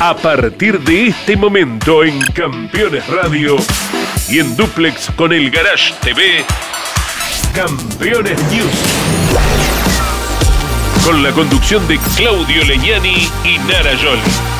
A partir de este momento en Campeones Radio y en duplex con el Garage TV, Campeones News. Con la conducción de Claudio Leñani y Nara Joli.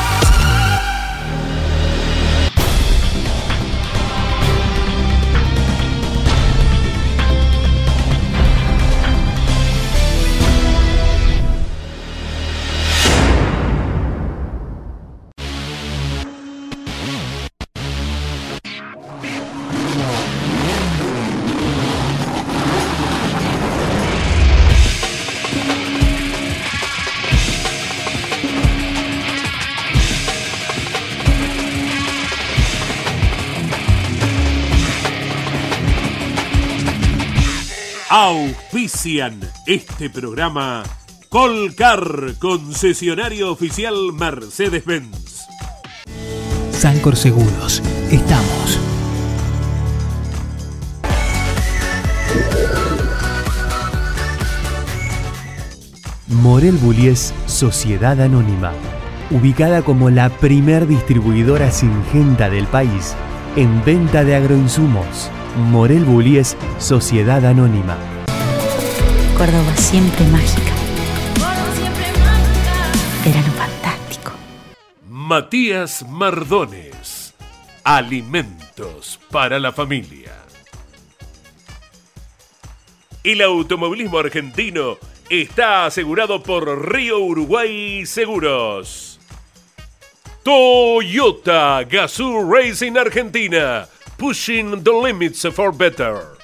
Este programa Colcar, concesionario oficial Mercedes-Benz. Sancor Seguros, estamos. Morel Bullies Sociedad Anónima, ubicada como la primer distribuidora singenta del país en venta de agroinsumos Morel Bullies Sociedad Anónima. Córdoba siempre mágica. Verano fantástico. Matías Mardones. Alimentos para la familia. El automovilismo argentino está asegurado por Río Uruguay Seguros. Toyota Gazoo Racing Argentina pushing the limits for better.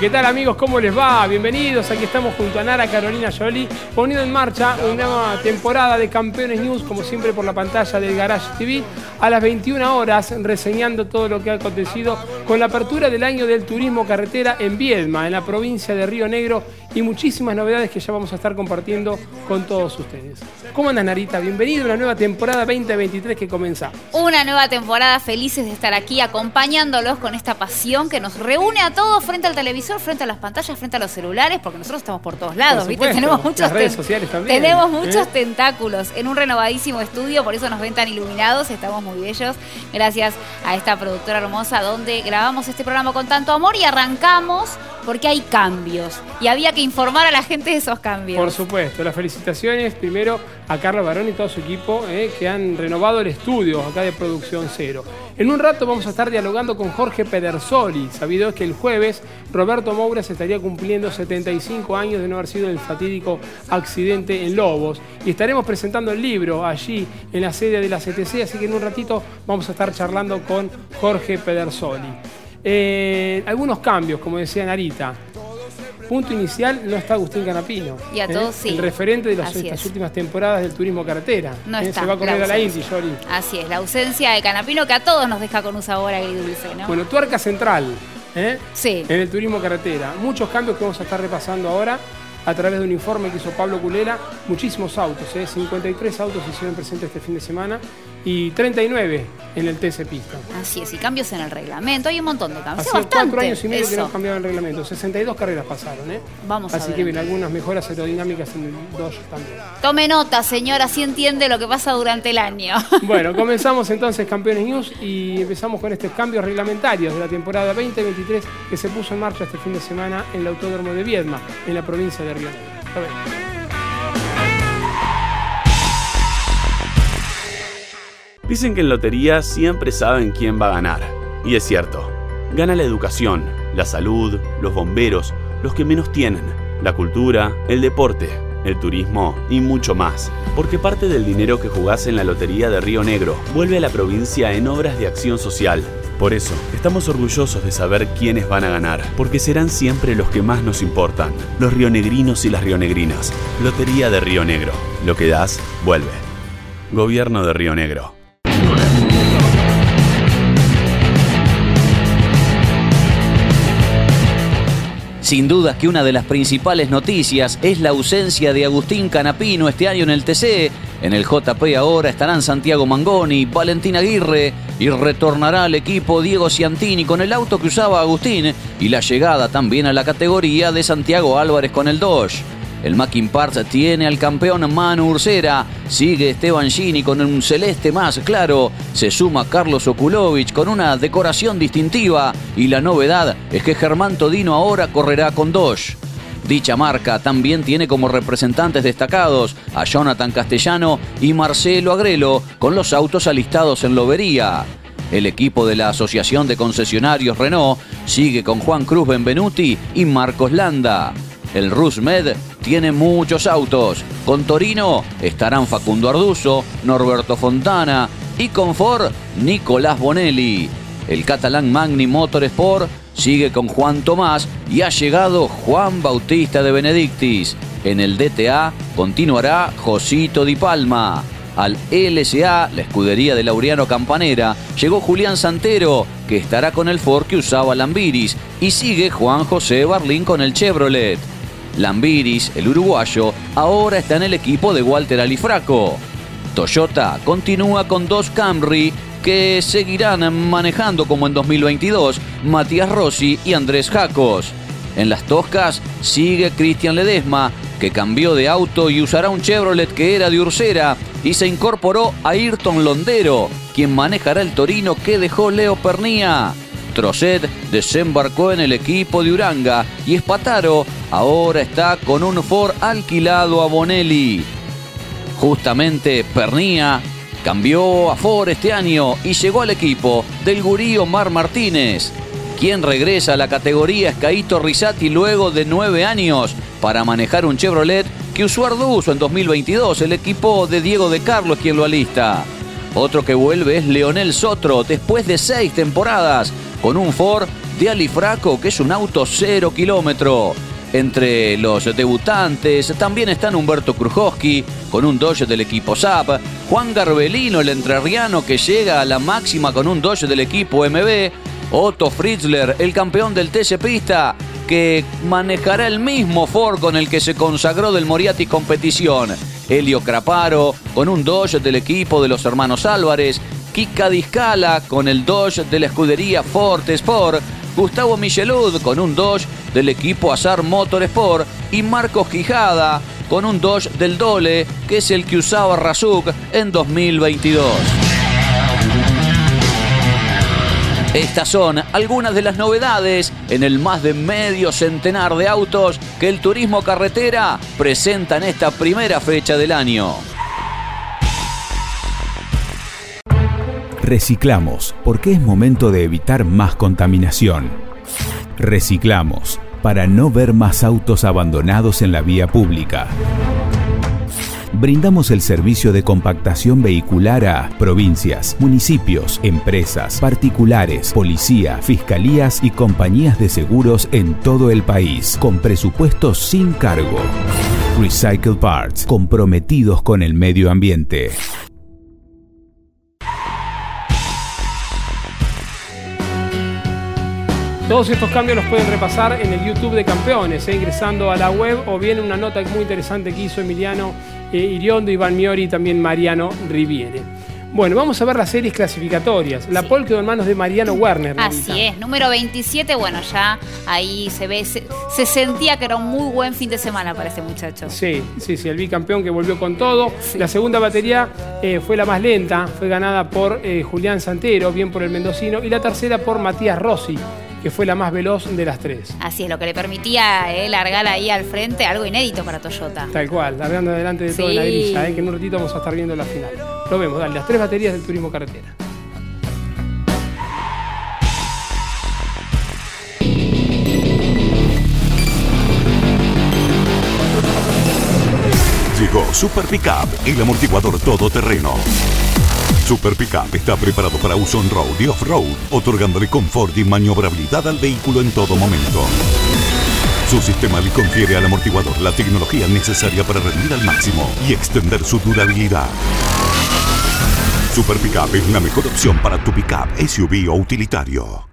¿Qué tal amigos? ¿Cómo les va? Bienvenidos. Aquí estamos junto a Nara Carolina Jolie poniendo en marcha una nueva temporada de Campeones News, como siempre por la pantalla del Garage TV, a las 21 horas, reseñando todo lo que ha acontecido con la apertura del año del turismo carretera en Viedma, en la provincia de Río Negro, y muchísimas novedades que ya vamos a estar compartiendo con todos ustedes. ¿Cómo andas, Narita? Bienvenido a una nueva temporada 2023 que comienza. Una nueva temporada, felices de estar aquí acompañándolos con esta pasión que nos reúne a todos frente al televisor, frente a las pantallas, frente a los celulares, porque nosotros estamos por todos lados, ¿viste? Tenemos muchos redes sociales también. Tenemos muchos ¿eh? tentáculos en un renovadísimo estudio, por eso nos ven tan iluminados, estamos muy bellos. Gracias a esta productora hermosa donde grabamos este programa con tanto amor y arrancamos porque hay cambios y había que informar a la gente de esos cambios. Por supuesto, las felicitaciones primero a Carlos Barón y todo su equipo eh, que han renovado el estudio acá de Producción Cero. En un rato vamos a estar dialogando con Jorge Pedersoli, sabido que el jueves Roberto Moura se estaría cumpliendo 75 años de no haber sido el fatídico accidente en Lobos y estaremos presentando el libro allí en la sede de la CTC, así que en un ratito vamos a estar charlando con Jorge Pedersoli. Eh, algunos cambios, como decía Narita. Punto inicial no está Agustín Canapino. Y a ¿eh? todos sí. El referente de las estas últimas temporadas del turismo carretera. No ¿eh? está. Se va a correr a la Indy, Jory. Así es, la ausencia de Canapino que a todos nos deja con un sabor agridulce, ¿no? Bueno, tuerca central. Sí. En el turismo carretera. Muchos cambios que vamos a estar repasando ahora a través de un informe que hizo Pablo Culela, muchísimos autos, 53 autos se hicieron presentes este fin de semana y 39 en el TC Pista. Así es, y cambios en el reglamento, hay un montón de cambios. Hace cuatro años y medio que no cambiado el reglamento, 62 carreras pasaron, ¿eh? Vamos Así a que bien, algunas mejoras aerodinámicas en el Dodge también. Tome nota, señora, así entiende lo que pasa durante el año. Bueno, comenzamos entonces Campeones News y empezamos con estos cambios reglamentarios de la temporada 2023 que se puso en marcha este fin de semana en el Autódromo de Viedma, en la provincia de Río Negro. Dicen que en lotería siempre saben quién va a ganar. Y es cierto. Gana la educación, la salud, los bomberos, los que menos tienen, la cultura, el deporte, el turismo y mucho más. Porque parte del dinero que jugás en la Lotería de Río Negro vuelve a la provincia en obras de acción social. Por eso, estamos orgullosos de saber quiénes van a ganar, porque serán siempre los que más nos importan, los rionegrinos y las rionegrinas. Lotería de Río Negro. Lo que das, vuelve. Gobierno de Río Negro. Sin dudas que una de las principales noticias es la ausencia de Agustín Canapino este año en el TC. En el JP ahora estarán Santiago Mangoni, Valentín Aguirre y retornará al equipo Diego Ciantini con el auto que usaba Agustín y la llegada también a la categoría de Santiago Álvarez con el Dodge. El Mackin Parts tiene al campeón Manu Ursera. Sigue Esteban Gini con un celeste más claro. Se suma Carlos Okulovich con una decoración distintiva. Y la novedad es que Germán Todino ahora correrá con Dodge. Dicha marca también tiene como representantes destacados a Jonathan Castellano y Marcelo Agrelo con los autos alistados en Lobería. El equipo de la Asociación de Concesionarios Renault sigue con Juan Cruz Benvenuti y Marcos Landa. El Rusmed tiene muchos autos. Con Torino estarán Facundo Arduzo, Norberto Fontana y con Ford, Nicolás Bonelli. El catalán Magni Motorsport sigue con Juan Tomás y ha llegado Juan Bautista de Benedictis. En el DTA continuará Josito Di Palma. Al LSA, la escudería de Laureano Campanera, llegó Julián Santero, que estará con el Ford que usaba Lambiris, y sigue Juan José Barlín con el Chevrolet. Lambiris, el uruguayo, ahora está en el equipo de Walter Alifraco. Toyota continúa con dos Camry que seguirán manejando como en 2022 Matías Rossi y Andrés Jacos. En las Toscas sigue Cristian Ledesma, que cambió de auto y usará un Chevrolet que era de Ursera y se incorporó a Ayrton Londero, quien manejará el Torino que dejó Leo Pernía. Trocet desembarcó en el equipo de Uranga y Espataro ahora está con un Ford alquilado a Bonelli. Justamente Pernía cambió a Ford este año y llegó al equipo del gurí Omar Martínez, quien regresa a la categoría Escaito Risati luego de nueve años para manejar un Chevrolet que usó Arduzo en 2022, el equipo de Diego de Carlos quien lo alista. Otro que vuelve es Leonel Sotro después de seis temporadas con un Ford de Alifraco que es un auto cero kilómetro. Entre los debutantes también están Humberto Krujowski con un Dodge del equipo SAP, Juan Garbelino, el entrerriano que llega a la máxima con un Dodge del equipo MB, Otto Fritzler, el campeón del TC Pista, que manejará el mismo Ford con el que se consagró del Moriarty Competición. Helio Craparo con un Dodge del equipo de los hermanos Álvarez, Kika Discala con el Dodge de la escudería Ford Sport, Gustavo Michelud con un Dodge del equipo Azar Motorsport y Marcos Quijada con un Dodge del Dole que es el que usaba Razuk en 2022. Estas son algunas de las novedades en el más de medio centenar de autos que el turismo carretera presenta en esta primera fecha del año. Reciclamos, porque es momento de evitar más contaminación. Reciclamos, para no ver más autos abandonados en la vía pública. Brindamos el servicio de compactación vehicular a provincias, municipios, empresas, particulares, policía, fiscalías y compañías de seguros en todo el país, con presupuestos sin cargo. Recycle Parts, comprometidos con el medio ambiente. Todos estos cambios los pueden repasar en el YouTube de Campeones, eh, ingresando a la web o bien una nota muy interesante que hizo Emiliano eh, Iriondo, Iván Miori y también Mariano Riviere. Bueno, vamos a ver las series clasificatorias. La pole quedó en manos de Mariano Werner. Así es, número 27, bueno, ya ahí se ve, se, sentía que era un muy buen fin de semana para este muchacho. Sí, sí, sí, el bicampeón que volvió con todo. La segunda batería eh, fue la más lenta, fue ganada por Julián Santero, bien por el mendocino, y la tercera por Matías Rossi que fue la más veloz de las tres. Así es, lo que le permitía eh, largar ahí al frente, algo inédito para Toyota. Tal cual, largando adelante de todo en la grilla, eh, que en un ratito vamos a estar viendo la final. Lo vemos, dale, las tres baterías del turismo carretera. Llegó Super Pickup, el amortiguador todoterreno. Super Pickup está preparado para uso on-road y off-road, otorgándole confort y maniobrabilidad al vehículo en todo momento. Su sistema le confiere al amortiguador la tecnología necesaria para rendir al máximo y extender su durabilidad. Super Pickup es una mejor opción para tu pickup, SUV o utilitario.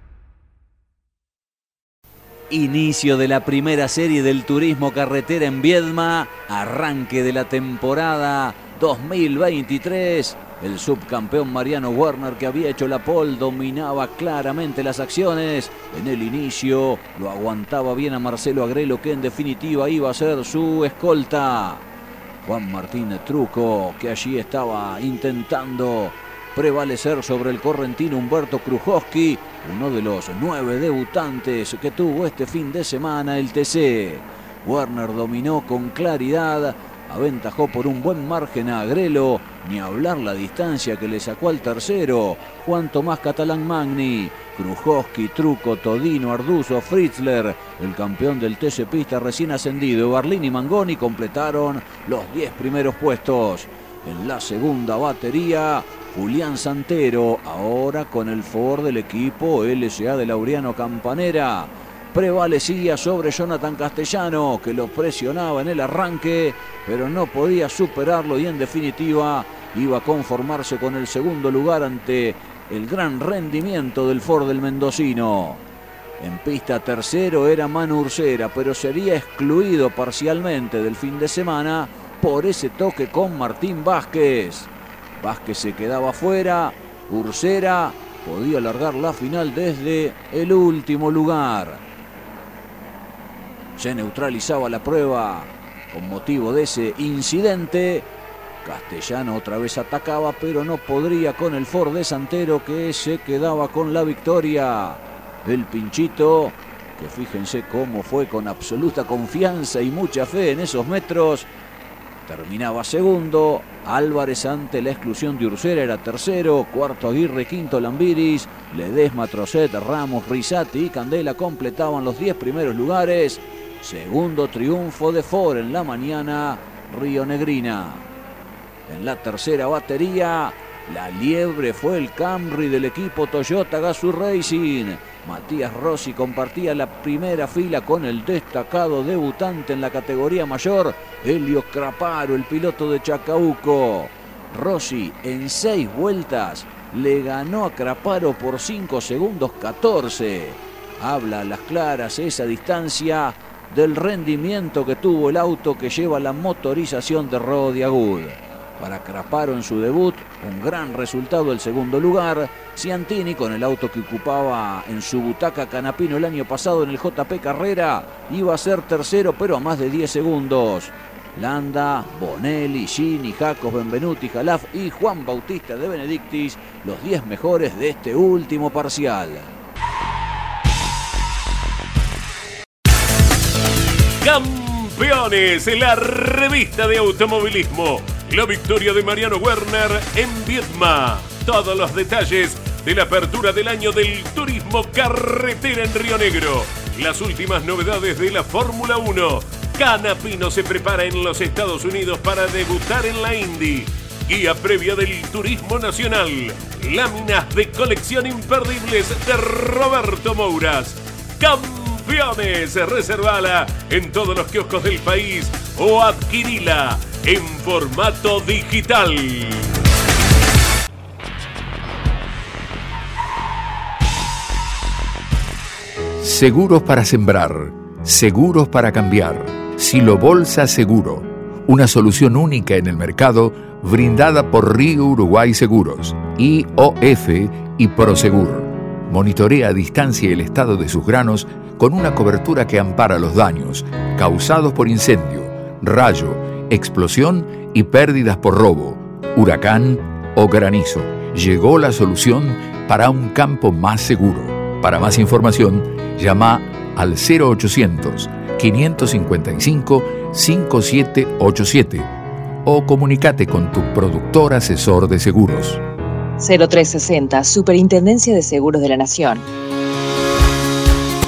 Inicio de la primera serie del turismo carretera en Viedma, arranque de la temporada 2023. El subcampeón Mariano Werner que había hecho la pole dominaba claramente las acciones. En el inicio lo aguantaba bien a Marcelo Agrelo que en definitiva iba a ser su escolta. Juan Martín Truco que allí estaba intentando prevalecer sobre el correntino Humberto Krujowski, uno de los nueve debutantes que tuvo este fin de semana el TC. Werner dominó con claridad, aventajó por un buen margen a Agrelo, ni hablar la distancia que le sacó al tercero, Juan Tomás Catalán Magni, Krujowski, Truco, Todino, Arduzo, Fritzler, el campeón del TC Pista recién ascendido, Barlini y Mangoni completaron los 10 primeros puestos. En la segunda batería, Julián Santero, ahora con el Ford del equipo LSA de Laureano Campanera. Prevalecía sobre Jonathan Castellano, que lo presionaba en el arranque, pero no podía superarlo y en definitiva iba a conformarse con el segundo lugar ante el gran rendimiento del Ford del Mendocino. En pista tercero era Manu Ursera, pero sería excluido parcialmente del fin de semana por ese toque con Martín Vázquez. Vázquez se quedaba fuera, Ursera podía alargar la final desde el último lugar. Se neutralizaba la prueba con motivo de ese incidente. Castellano otra vez atacaba, pero no podría con el Ford de Santero que se quedaba con la victoria. El pinchito, que fíjense cómo fue con absoluta confianza y mucha fe en esos metros, terminaba segundo. Álvarez ante la exclusión de Ursera era tercero. Cuarto Aguirre, quinto Lambiris. Ledesma, Trocet, Ramos, Risati y Candela completaban los diez primeros lugares. Segundo triunfo de Ford en la mañana, Río Negrina. En la tercera batería, la liebre fue el Camry del equipo Toyota Gazoo Racing. Matías Rossi compartía la primera fila con el destacado debutante en la categoría mayor, Helio Craparo, el piloto de Chacauco. Rossi en seis vueltas le ganó a Craparo por 5 segundos 14. Habla a las claras esa distancia del rendimiento que tuvo el auto que lleva la motorización de Rodiagud. Para Craparo en su debut, un gran resultado el segundo lugar. Ciantini con el auto que ocupaba en su butaca Canapino el año pasado en el JP Carrera iba a ser tercero pero a más de 10 segundos. Landa, Bonelli, Gini, Jacos, Benvenuti, Jalaf y Juan Bautista de Benedictis, los 10 mejores de este último parcial. Campeones, la revista de automovilismo. La victoria de Mariano Werner en Vietma. Todos los detalles de la apertura del año del turismo carretera en Río Negro. Las últimas novedades de la Fórmula 1. Canapino se prepara en los Estados Unidos para debutar en la Indy. Guía previa del turismo nacional. Láminas de colección imperdibles de Roberto Mouras. Campeones, reservala en todos los kioscos del país o adquirila en formato digital. Seguros para sembrar, seguros para cambiar. Silo Bolsa Seguro, una solución única en el mercado brindada por Río Uruguay Seguros, IOF y Prosegur. Monitorea a distancia el estado de sus granos con una cobertura que ampara los daños causados por incendio, rayo, explosión y pérdidas por robo, huracán o granizo. Llegó la solución para un campo más seguro. Para más información, llama al 0800 555 5787 o comunicate con tu productor asesor de seguros. 0360, Superintendencia de Seguros de la Nación.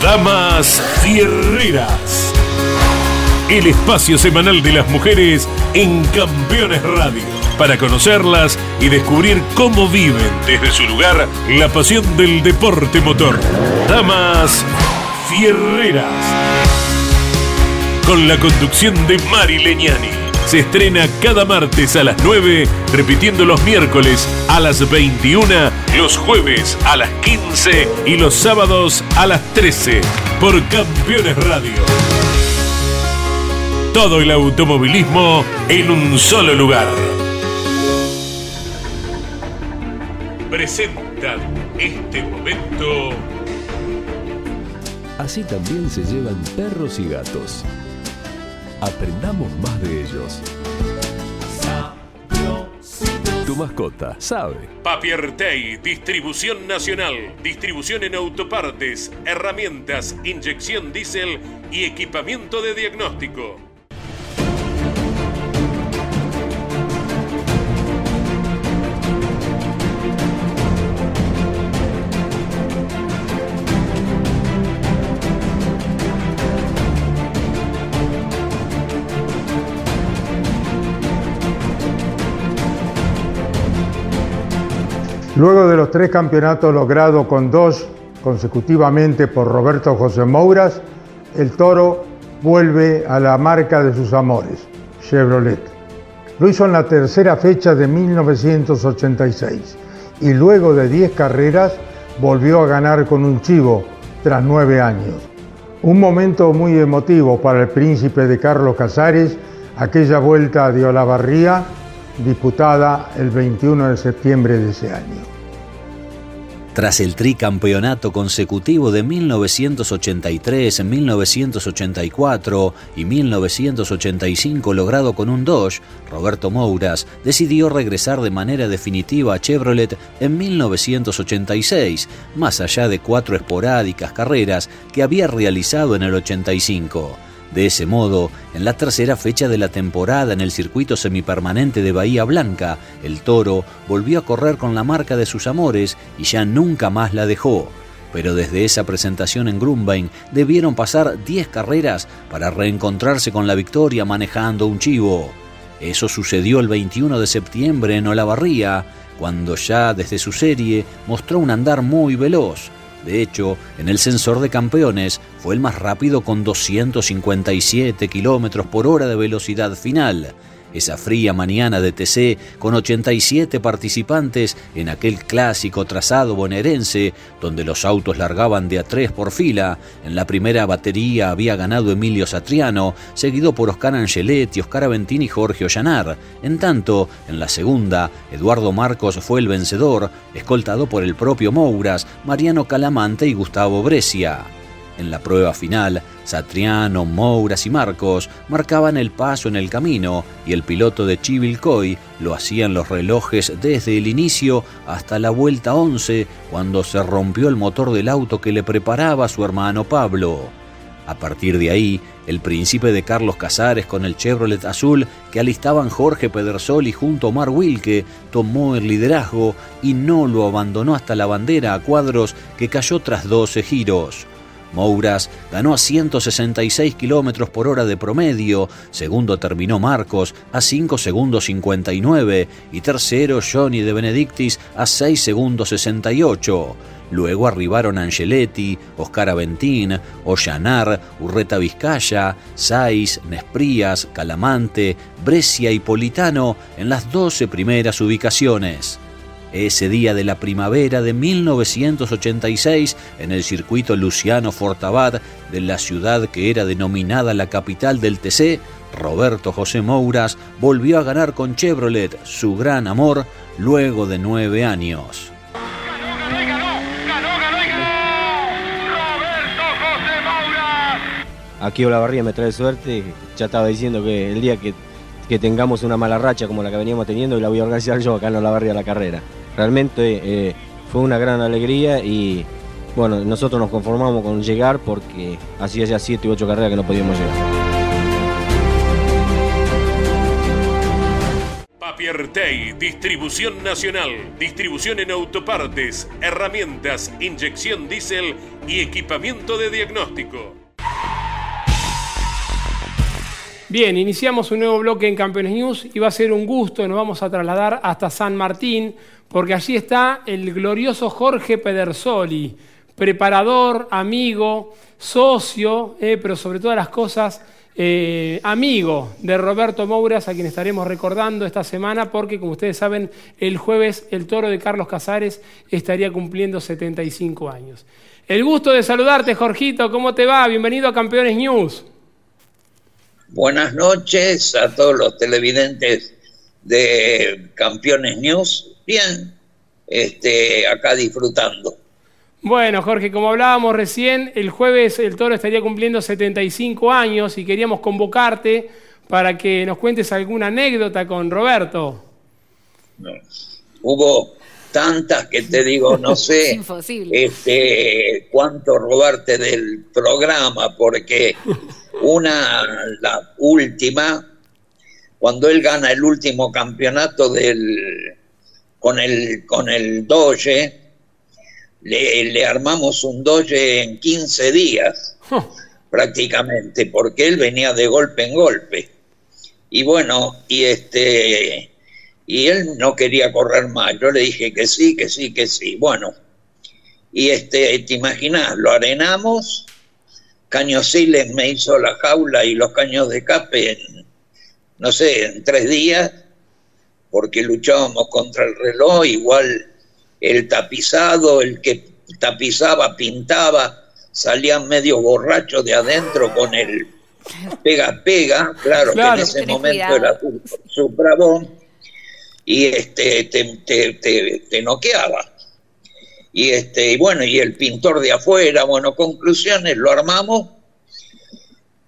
Damas Fierreras. El espacio semanal de las mujeres en Campeones Radio. Para conocerlas y descubrir cómo viven desde su lugar la pasión del deporte motor. Damas Fierreras. Con la conducción de Mari Leñani. Se estrena cada martes a las 9, repitiendo los miércoles a las 21, los jueves a las 15 y los sábados a las 13 por Campeones Radio. Todo el automovilismo en un solo lugar. Presentan este momento. Así también se llevan perros y gatos. Aprendamos más de ellos. Tu mascota sabe. Papiertei, distribución nacional, distribución en autopartes, herramientas, inyección diésel y equipamiento de diagnóstico. Luego de los tres campeonatos logrados con dos consecutivamente por Roberto José Mouras, el toro vuelve a la marca de sus amores, Chevrolet. Lo hizo en la tercera fecha de 1986 y luego de 10 carreras volvió a ganar con un chivo tras nueve años. Un momento muy emotivo para el príncipe de Carlos Casares, aquella vuelta de Olavarría disputada el 21 de septiembre de ese año. Tras el tricampeonato consecutivo de 1983, 1984 y 1985 logrado con un Dodge, Roberto Mouras decidió regresar de manera definitiva a Chevrolet en 1986, más allá de cuatro esporádicas carreras que había realizado en el 85. De ese modo, en la tercera fecha de la temporada en el circuito semipermanente de Bahía Blanca, el toro volvió a correr con la marca de sus amores y ya nunca más la dejó. Pero desde esa presentación en Grumbain debieron pasar 10 carreras para reencontrarse con la victoria manejando un chivo. Eso sucedió el 21 de septiembre en Olavarría, cuando ya desde su serie mostró un andar muy veloz de hecho, en el sensor de campeones fue el más rápido con 257 km por hora de velocidad final. Esa fría mañana de TC, con 87 participantes en aquel clásico trazado bonaerense, donde los autos largaban de a tres por fila, en la primera batería había ganado Emilio Satriano, seguido por Oscar Angeletti, Oscar Aventini y Jorge Ollanar. En tanto, en la segunda, Eduardo Marcos fue el vencedor, escoltado por el propio Mouras, Mariano Calamante y Gustavo Brescia. En la prueba final, Satriano, Mouras y Marcos marcaban el paso en el camino y el piloto de Chivilcoy lo hacían los relojes desde el inicio hasta la vuelta 11 cuando se rompió el motor del auto que le preparaba su hermano Pablo. A partir de ahí, el príncipe de Carlos Casares con el Chevrolet azul que alistaban Jorge Pedersoli junto a Omar Wilke tomó el liderazgo y no lo abandonó hasta la bandera a cuadros que cayó tras 12 giros. Mouras ganó a 166 kilómetros por hora de promedio, segundo terminó Marcos a 5 segundos 59 y tercero Johnny de Benedictis a 6 segundos 68. Luego arribaron Angeletti, Oscar Aventín, Ollanar, Urreta Vizcaya, Saiz, Nesprías, Calamante, Brescia y Politano en las 12 primeras ubicaciones. Ese día de la primavera de 1986, en el circuito Luciano Fortabat de la ciudad que era denominada la capital del TC, Roberto José Mouras volvió a ganar con Chevrolet su gran amor luego de nueve años. Aquí Olavarría me trae suerte, ya estaba diciendo que el día que, que tengamos una mala racha como la que veníamos teniendo, la voy a organizar yo acá en Olavarría la carrera realmente eh, fue una gran alegría y bueno, nosotros nos conformamos con llegar porque hacía ya siete u ocho carreras que no podíamos llegar. Tay, distribución nacional, distribución en autopartes, herramientas, inyección diésel y equipamiento de diagnóstico. Bien, iniciamos un nuevo bloque en Campeones News y va a ser un gusto, nos vamos a trasladar hasta San Martín, porque allí está el glorioso Jorge Pedersoli, preparador, amigo, socio, eh, pero sobre todas las cosas, eh, amigo de Roberto Mouras, a quien estaremos recordando esta semana, porque como ustedes saben, el jueves el toro de Carlos Casares estaría cumpliendo 75 años. El gusto de saludarte, Jorgito, ¿cómo te va? Bienvenido a Campeones News. Buenas noches a todos los televidentes de Campeones News. Bien, este, acá disfrutando. Bueno, Jorge, como hablábamos recién, el jueves el toro estaría cumpliendo 75 años y queríamos convocarte para que nos cuentes alguna anécdota con Roberto. Hubo tantas que te digo, no sé este, cuánto robarte del programa, porque una, la última, cuando él gana el último campeonato del, con, el, con el Doge, le, le armamos un Doge en 15 días, prácticamente, porque él venía de golpe en golpe. Y bueno, y este y él no quería correr más. Yo le dije que sí, que sí, que sí. Bueno, y este, te imaginas, lo arenamos, Cañosiles me hizo la jaula y los caños de cape en, no sé, en tres días, porque luchábamos contra el reloj, igual el tapizado, el que tapizaba, pintaba, salían medio borrachos de adentro con el pega pega, claro, que en ese momento era su, su bravón, y este te, te, te, te noqueaba. Y este, y bueno, y el pintor de afuera, bueno, conclusiones, lo armamos.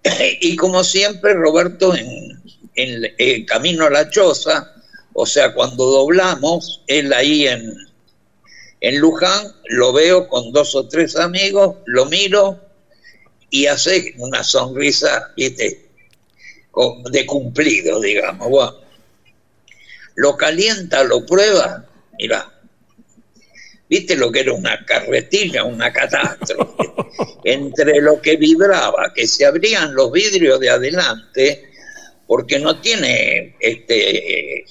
Y como siempre, Roberto, en, en el camino a la choza, o sea, cuando doblamos, él ahí en, en Luján, lo veo con dos o tres amigos, lo miro y hace una sonrisa, ¿viste? De cumplido, digamos. Lo calienta, lo prueba, mira, ¿viste lo que era una carretilla, una catástrofe? Entre lo que vibraba, que se abrían los vidrios de adelante, porque no tiene este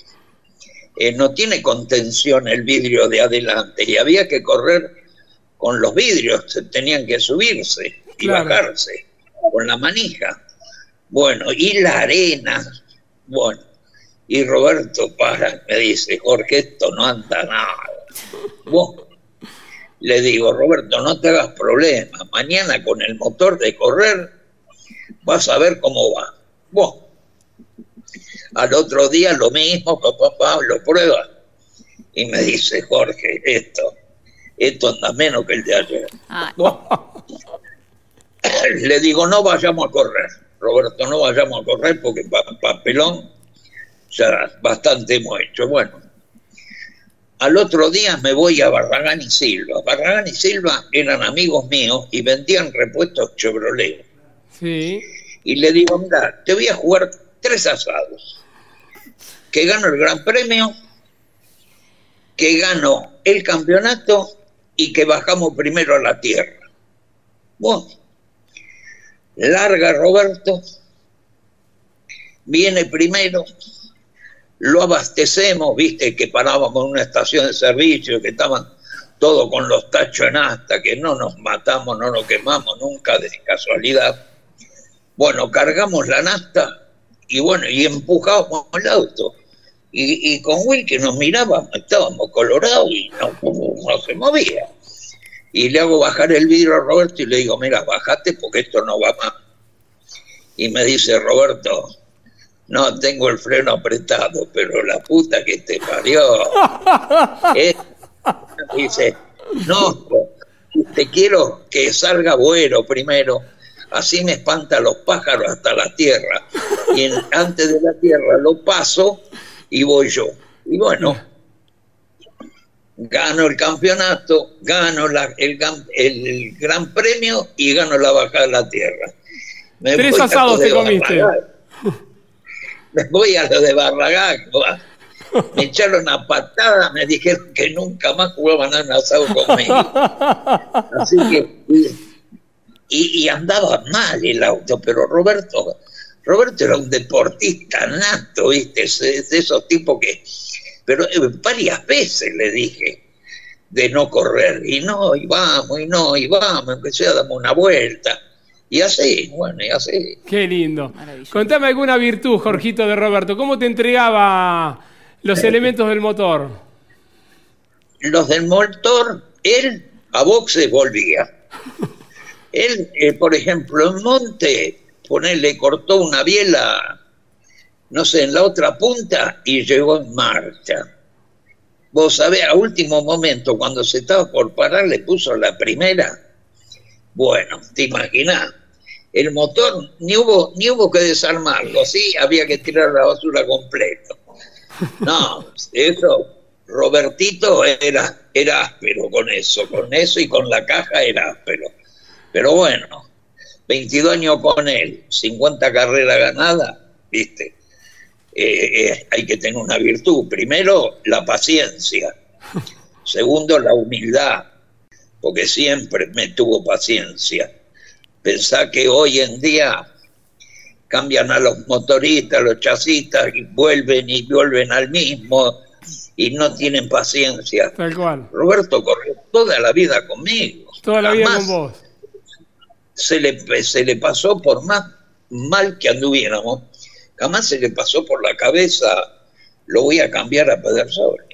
eh, no tiene contención el vidrio de adelante y había que correr con los vidrios, tenían que subirse y Claro. bajarse con la manija. Bueno, y la arena, bueno, y Roberto para, me dice, Jorge, esto no anda nada. Bueno, le digo, Roberto, no te hagas problema, mañana con el motor de correr vas a ver cómo va. Bueno, al otro día lo mismo, papá, lo prueba. Y me dice, Jorge, esto, esto anda menos que el de ayer. Le digo, no vayamos a correr, Roberto, no vayamos a correr porque pa- papelón ya bastante hemos hecho. Bueno, al otro día me voy a Barragán y Silva. Barragán y Silva eran amigos míos y vendían repuestos Chevrolet. Sí. Y le digo, mira, te voy a jugar tres asados. Que gano el Gran Premio, que gano el campeonato y que bajamos primero a la tierra. Bueno, larga Roberto, viene primero, lo abastecemos, viste que parábamos en una estación de servicio, que estaban todos con los tachos en asta, que no nos matamos, no nos quemamos nunca de casualidad. Bueno, cargamos la nafta y bueno, y empujamos el auto. Y, y con Will que nos mirábamos, estábamos colorados y no, no se movía. Y le hago bajar el vidrio a Roberto y le digo, mira, bajate porque esto no va más. Y me dice Roberto, no tengo el freno apretado, pero la puta que te parió. Eh, Dice, no, te quiero que salga bueno primero, así me espanta los pájaros hasta la tierra. Y en- antes de la tierra lo paso y voy yo. Y bueno, gano el campeonato, gano la- el, el gran premio y gano la bajada de la tierra. Me Tres asados te comiste. Me voy a lo de Barragán. va. Me echaron a patada, me dijeron que nunca más jugaban a un asado conmigo. Así que, y, y, andaba mal el auto, pero Roberto, Roberto era un deportista nato, ¿viste? de esos tipos que. Pero eh, varias veces le dije de no correr, y no, y vamos, y no, y vamos, aunque sea damos una vuelta. Y así, bueno, y así. Qué lindo. Contame alguna virtud, Jorgito de Roberto. ¿Cómo te entregaba los elementos del motor? Los del motor, él a boxe volvía. Él, eh, por ejemplo, en Monte, ponerle, cortó una biela, no sé, en la otra punta y llegó en marcha. Vos sabés, a último momento, cuando se estaba por parar, le puso la primera. Bueno, te imaginas, el motor ni hubo, ni hubo que desarmarlo, sí, había que tirar la basura completo. No, eso, Robertito era, era áspero con eso, con eso y con la caja era áspero. Pero bueno, 22 años con él, 50 carreras ganadas, viste, eh, eh, hay que tener una virtud. Primero, la paciencia. Segundo, la humildad, porque siempre me tuvo paciencia. Pensá que hoy en día cambian a los motoristas, los chasistas, y vuelven y vuelven al mismo y no tienen paciencia. Tal cual. Roberto corrió toda la vida conmigo. Toda la vida con vos. Se le, se le pasó por más mal que anduviéramos, jamás se le pasó por la cabeza, lo voy a cambiar a Pedersoli.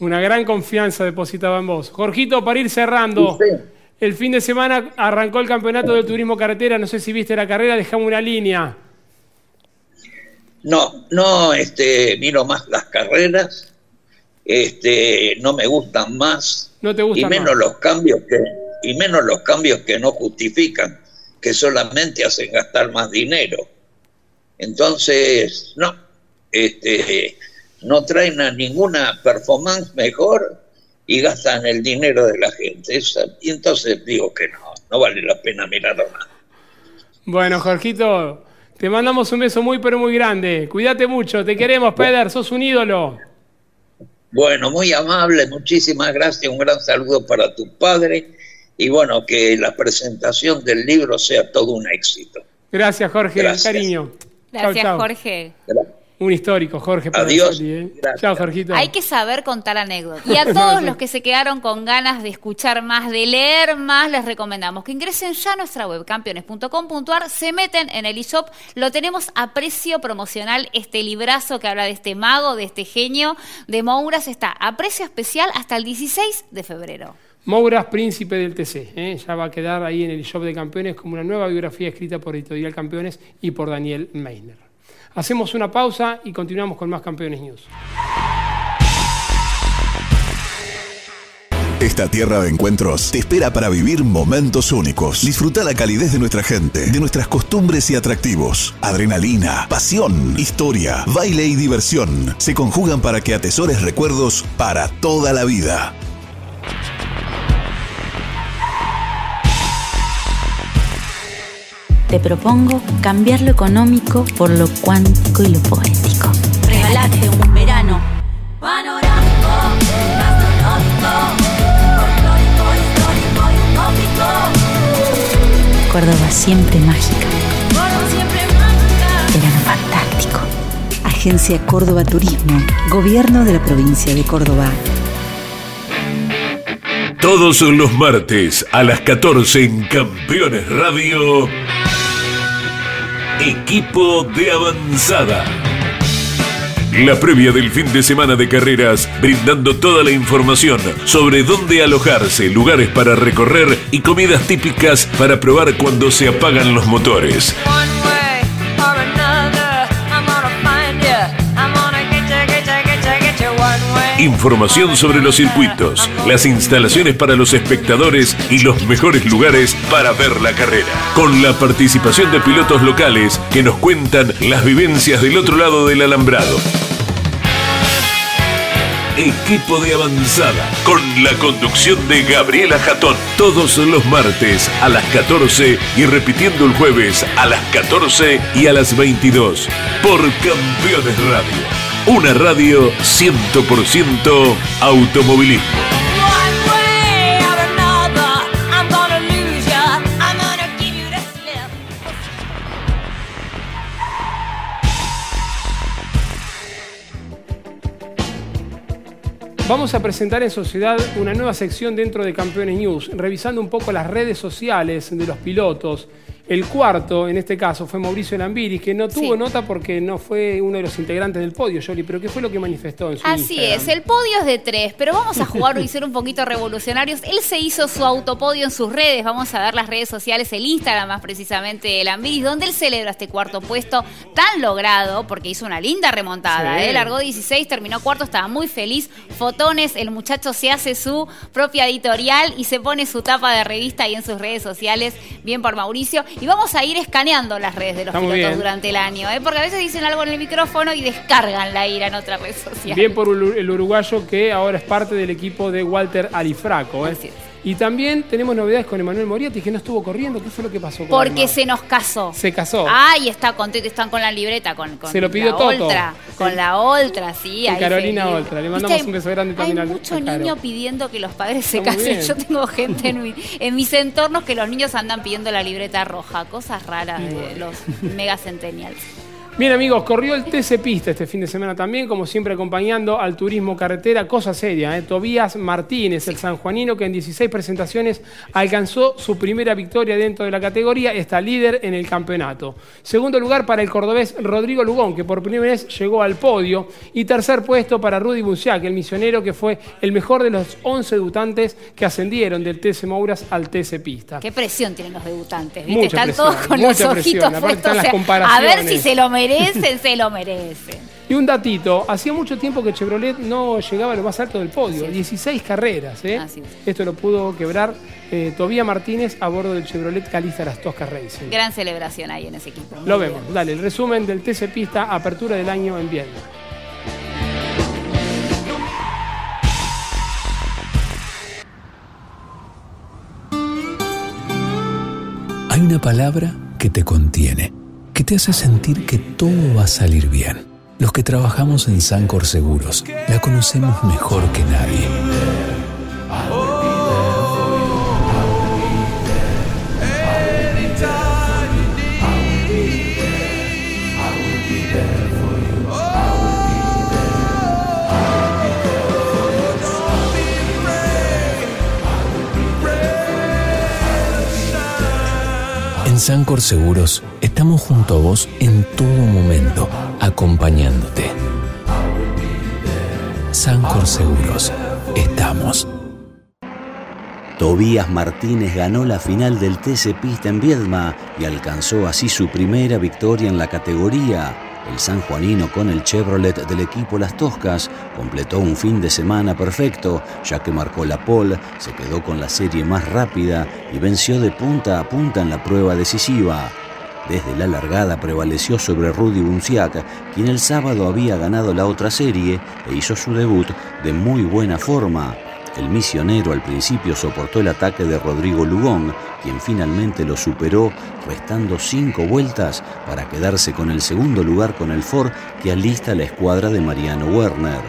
Una gran confianza depositaba en vos. Jorgito, para ir cerrando, el fin de semana arrancó el campeonato del turismo carretera, no sé si viste la carrera, dejame una línea. No, no, este, miro más las carreras, este, no me gustan más. No te gustan y menos los cambios que y menos los cambios que no justifican, que solamente hacen gastar más dinero. Entonces, no, este, no traen a ninguna performance mejor y gastan el dinero de la gente. y entonces digo que no, no vale la pena mirar nada. Bueno, Jorgito, te mandamos un beso muy, pero muy grande. Cuídate mucho, te queremos, Peder, sos un ídolo. Bueno, muy amable, muchísimas gracias, un gran saludo para tu padre y bueno, que la presentación del libro sea todo un éxito. Gracias, Jorge, cariño. Gracias, Jorge. Un histórico, Jorge. Adiós. ¿eh? Chao, Jorgito. Hay que saber contar anécdotas. Y a todos los que se quedaron con ganas de escuchar más, de leer más, les recomendamos que ingresen ya a nuestra web, campeones.com.ar, se meten en el eShop. Lo tenemos a precio promocional. Este librazo que habla de este mago, de este genio de Mouras, está a precio especial hasta el 16 de febrero. Mouras, príncipe del TC. ¿eh? Ya va a quedar ahí en el shop de campeones como una nueva biografía escrita por Editorial Campeones y por Daniel Meiner. Hacemos una pausa y continuamos con más Campeones News. Esta tierra de encuentros te espera para vivir momentos únicos. Disfruta la calidez de nuestra gente, de nuestras costumbres y atractivos. Adrenalina, pasión, historia, baile y diversión se conjugan para que atesores recuerdos para toda la vida. Te propongo cambiar lo económico por lo cuántico y lo poético. Regalate un verano. Córdoba siempre mágica. Córdoba siempre mágica. Verano fantástico. Agencia Córdoba Turismo. Gobierno de la provincia de Córdoba. Todos los martes a las 14 en Campeones Radio. Equipo de avanzada. La previa del fin de semana de carreras, brindando toda la información sobre dónde alojarse, lugares para recorrer y comidas típicas para probar cuando se apagan los motores. Información sobre los circuitos, las instalaciones para los espectadores y los mejores lugares para ver la carrera. Con la participación de pilotos locales que nos cuentan las vivencias del otro lado del alambrado. Equipo de avanzada, con la conducción de Gabriela Jatón, todos los martes a las 14 y repitiendo el jueves a las 14 y a las 22 por Campeones Radio Una radio 100% automovilismo. Vamos a presentar en sociedad una nueva sección dentro de Campeones News, revisando un poco las redes sociales de los pilotos. El cuarto, en este caso, fue Mauricio Lambiris, que no tuvo Sí. nota porque no fue uno de los integrantes del podio, Yoli, pero ¿qué fue lo que manifestó en su Así Instagram? es, el podio es de tres, pero vamos a jugar y ser un poquito revolucionarios. Él se hizo su autopodio en sus redes, vamos a ver las redes sociales, el Instagram más precisamente de Lambiris, donde él celebra este cuarto puesto tan logrado, porque hizo una linda remontada, Sí. ¿eh? largó 16, terminó cuarto, estaba muy feliz. Fotones, el muchacho se hace su propia editorial y se pone su tapa de revista ahí en sus redes sociales, bien por Mauricio. Y vamos a ir escaneando las redes de los Está muy pilotos bien. durante el año, ¿eh? porque a veces dicen algo en el micrófono y descargan la ira en otra red social. Bien por el uruguayo que ahora es parte del equipo de Walter Alifraco. ¿eh? Y también tenemos novedades con Emanuel Moriarty, que no estuvo corriendo. ¿Qué fue lo que pasó con Porque se nos casó. Se casó. Ay, está contento, están con la libreta, con, con Se lo pidió la Toto. Oltra. Con la Oltra, sí. Y ahí Carolina feliz. Oltra. Le mandamos un beso grande también Hay al mucho niño pidiendo que los padres se Está casen. Yo tengo gente en, mi- en mis entornos que los niños andan pidiendo la libreta roja. Cosas raras de los mega centennials. Bien amigos, corrió el TC Pista este fin de semana también, como siempre acompañando al turismo carretera, cosa seria. ¿eh? Tobías Martínez, el sanjuanino, que en 16 presentaciones alcanzó su primera victoria dentro de la categoría, está líder en el campeonato. Segundo lugar para el cordobés Rodrigo Lugón, que por primera vez llegó al podio. Y tercer puesto para Rudy Bunciac, el misionero que fue el mejor de los 11 debutantes que ascendieron del TC Mouras al TC Pista. Qué presión tienen los debutantes, ¿viste? Mucha Están presión, todos con mucha los presión. ojitos Aparte están puestos. las o sea, a ver si se lo merecen, se lo merecen. Y un datito, hacía mucho tiempo que Chevrolet no llegaba a lo más alto del podio, 16 carreras. ¿eh? Esto lo pudo quebrar eh, Tobía Martínez a bordo del Chevrolet Calista Las Toscas Racing. Gran celebración ahí en ese equipo. Muy Lo bien. vemos, dale, el resumen del TC Pista, apertura del año en Viena. Hay una palabra que te contiene, que te hace sentir que todo va a salir bien. Los que trabajamos en Sancor Seguros la conocemos mejor que nadie. Sancor Seguros estamos junto a vos en todo momento, acompañándote. Sancor Seguros, estamos. Tobías Martínez ganó la final del TC Pista en Viedma y alcanzó así su primera victoria en la categoría. El sanjuanino con el Chevrolet del equipo Las Toscas completó un fin de semana perfecto, ya que marcó la pole, se quedó con la serie más rápida y venció de punta a punta en la prueba decisiva. Desde la largada prevaleció sobre Rudy Bunciac, quien el sábado había ganado la otra serie e hizo su debut de muy buena forma. El misionero al principio soportó el ataque de Rodrigo Lugón, quien finalmente lo superó, restando cinco vueltas para quedarse con el segundo lugar con el Ford que alista la escuadra de Mariano Werner.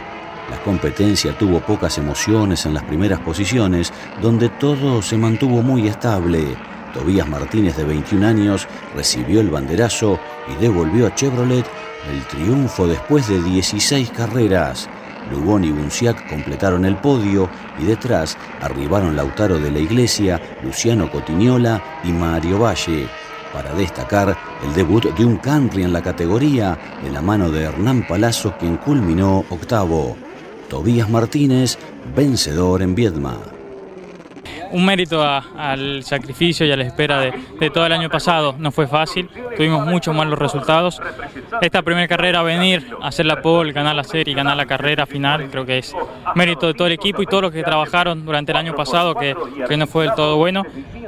La competencia tuvo pocas emociones en las primeras posiciones, donde todo se mantuvo muy estable. Tobías Martínez, de 21 años, recibió el banderazo y devolvió a Chevrolet el triunfo después de 16 carreras. Lugón y Bunciac completaron el podio y detrás arribaron Lautaro de la Iglesia, Luciano Cotiñola y Mario Valle. Para destacar el debut de un country en la categoría de la mano de Hernán Palazzo, quien culminó octavo. Tobías Martínez, vencedor en Viedma. Un mérito a- al sacrificio y a la espera de, de todo el año pasado. No fue fácil, tuvimos muchos malos resultados. Esta primera carrera, venir, hacer la pole, ganar la serie ganar la carrera final, creo que es mérito de todo el equipo y todos los que trabajaron durante el año pasado, que, que no fue del todo bueno.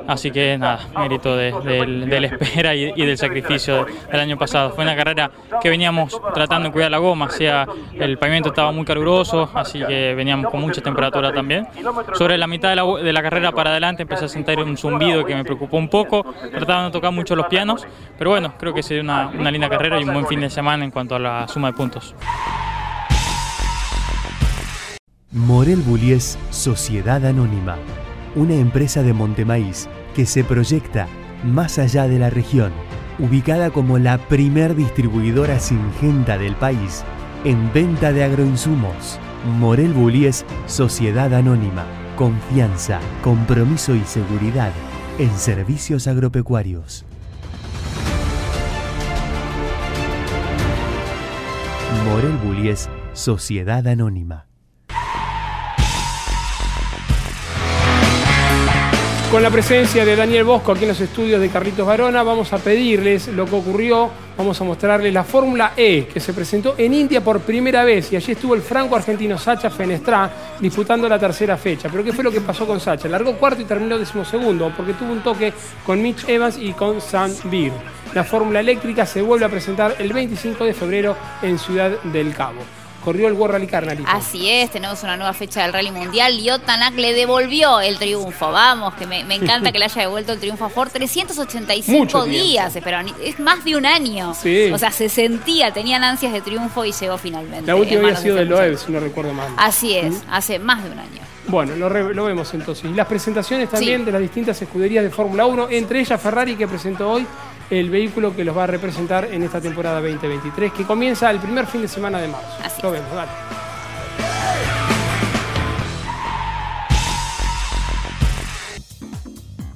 Así que nada, mérito de, del- de la espera y, y del sacrificio del año pasado. Fue una carrera que veníamos tratando de cuidar la goma, o sea, el pavimento estaba muy caluroso, así que veníamos con mucha temperatura también. Sobre la mitad de la, de la carrera para adelante empecé a sentir un zumbido que me preocupó un poco, trataba de no tocar mucho los pianos, pero bueno, creo que sería una, una linda carrera y un buen fin de semana en cuanto a la suma de puntos. Morel Bullies Sociedad Anónima, una empresa de Montemaíz que se proyecta más allá de la región, ubicada como la primer distribuidora singenta del país en venta de agroinsumos. Morel Bullies Sociedad Anónima, confianza, compromiso y seguridad en servicios agropecuarios. Morel Bullies Sociedad Anónima. Con la presencia de Daniel Bosco aquí en los estudios de Carlitos Varona, vamos a pedirles lo que ocurrió, vamos a mostrarles la Fórmula E, que se presentó en India por primera vez, y allí estuvo el franco-argentino Sacha Fenestrá disputando la tercera fecha. Pero ¿qué fue lo que pasó con Sacha? Largó cuarto y terminó decimosegundo, porque tuvo un toque con Mitch Evans y con Sam Beer. La Fórmula Eléctrica se vuelve a presentar el 25 de febrero en Ciudad del Cabo. Corrió el World Rally Carnarito. Así es, tenemos una nueva fecha del Rally Mundial. Liot Tanak le devolvió el triunfo. Vamos, que me, me encanta que le haya devuelto el triunfo a Ford. 385 Mucho tiempo. días esperaron. Es más de un año. Sí. O sea, se sentía, tenían ansias de triunfo y llegó finalmente. La última había sido de Loeb, si no recuerdo mal. Así es, hace más de un año. Bueno, lo, re- lo vemos entonces. Y las presentaciones también de las distintas escuderías de Fórmula 1, entre ellas Ferrari, que presentó hoy el vehículo que los va a representar en esta temporada 2023, que comienza el primer fin de semana de marzo. lo vemos, dale.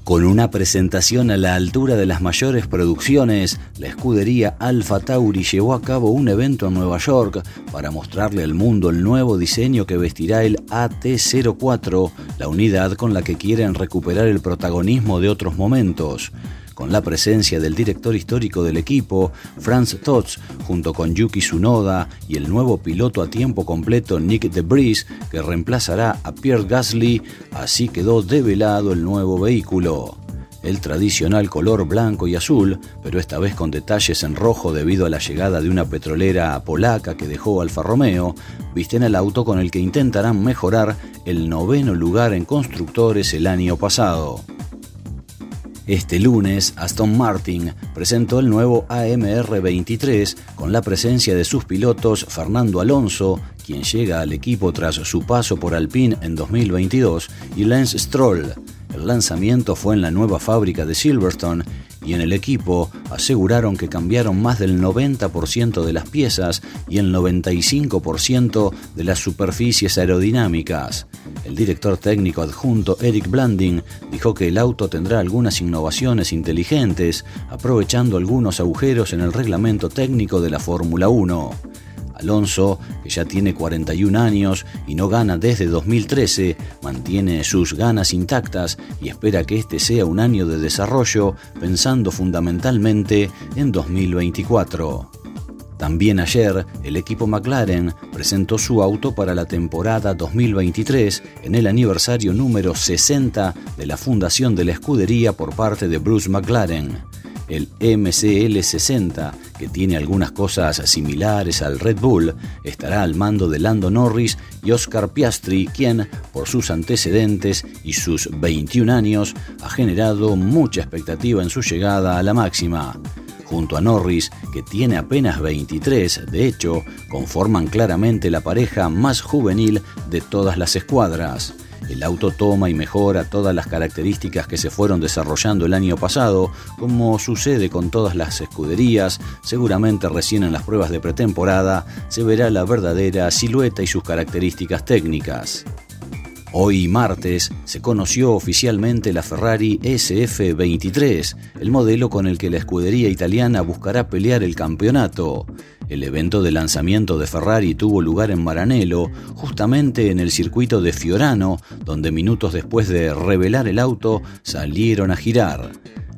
Con una presentación a la altura de las mayores producciones, la escudería Alfa Tauri llevó a cabo un evento en Nueva York para mostrarle al mundo el nuevo diseño que vestirá el AT04, la unidad con la que quieren recuperar el protagonismo de otros momentos. Con la presencia del director histórico del equipo, Franz Tots, junto con Yuki Tsunoda y el nuevo piloto a tiempo completo Nick DeBris, que reemplazará a Pierre Gasly, así quedó develado el nuevo vehículo. El tradicional color blanco y azul, pero esta vez con detalles en rojo debido a la llegada de una petrolera polaca que dejó Alfa Romeo, visten el auto con el que intentarán mejorar el noveno lugar en constructores el año pasado. Este lunes, Aston Martin presentó el nuevo AMR 23 con la presencia de sus pilotos Fernando Alonso, quien llega al equipo tras su paso por Alpine en 2022, y Lance Stroll. El lanzamiento fue en la nueva fábrica de Silverstone y en el equipo aseguraron que cambiaron más del 90% de las piezas y el 95% de las superficies aerodinámicas. El director técnico adjunto Eric Blanding dijo que el auto tendrá algunas innovaciones inteligentes, aprovechando algunos agujeros en el reglamento técnico de la Fórmula 1. Alonso, que ya tiene 41 años y no gana desde 2013, mantiene sus ganas intactas y espera que este sea un año de desarrollo, pensando fundamentalmente en 2024. También ayer, el equipo McLaren presentó su auto para la temporada 2023 en el aniversario número 60 de la fundación de la escudería por parte de Bruce McLaren. El MCL60, que tiene algunas cosas similares al Red Bull, estará al mando de Lando Norris y Oscar Piastri, quien, por sus antecedentes y sus 21 años, ha generado mucha expectativa en su llegada a la máxima. Junto a Norris, que tiene apenas 23, de hecho, conforman claramente la pareja más juvenil de todas las escuadras. El auto toma y mejora todas las características que se fueron desarrollando el año pasado, como sucede con todas las escuderías, seguramente recién en las pruebas de pretemporada se verá la verdadera silueta y sus características técnicas. Hoy martes se conoció oficialmente la Ferrari SF23, el modelo con el que la escudería italiana buscará pelear el campeonato. El evento de lanzamiento de Ferrari tuvo lugar en Maranello, justamente en el circuito de Fiorano, donde minutos después de revelar el auto salieron a girar.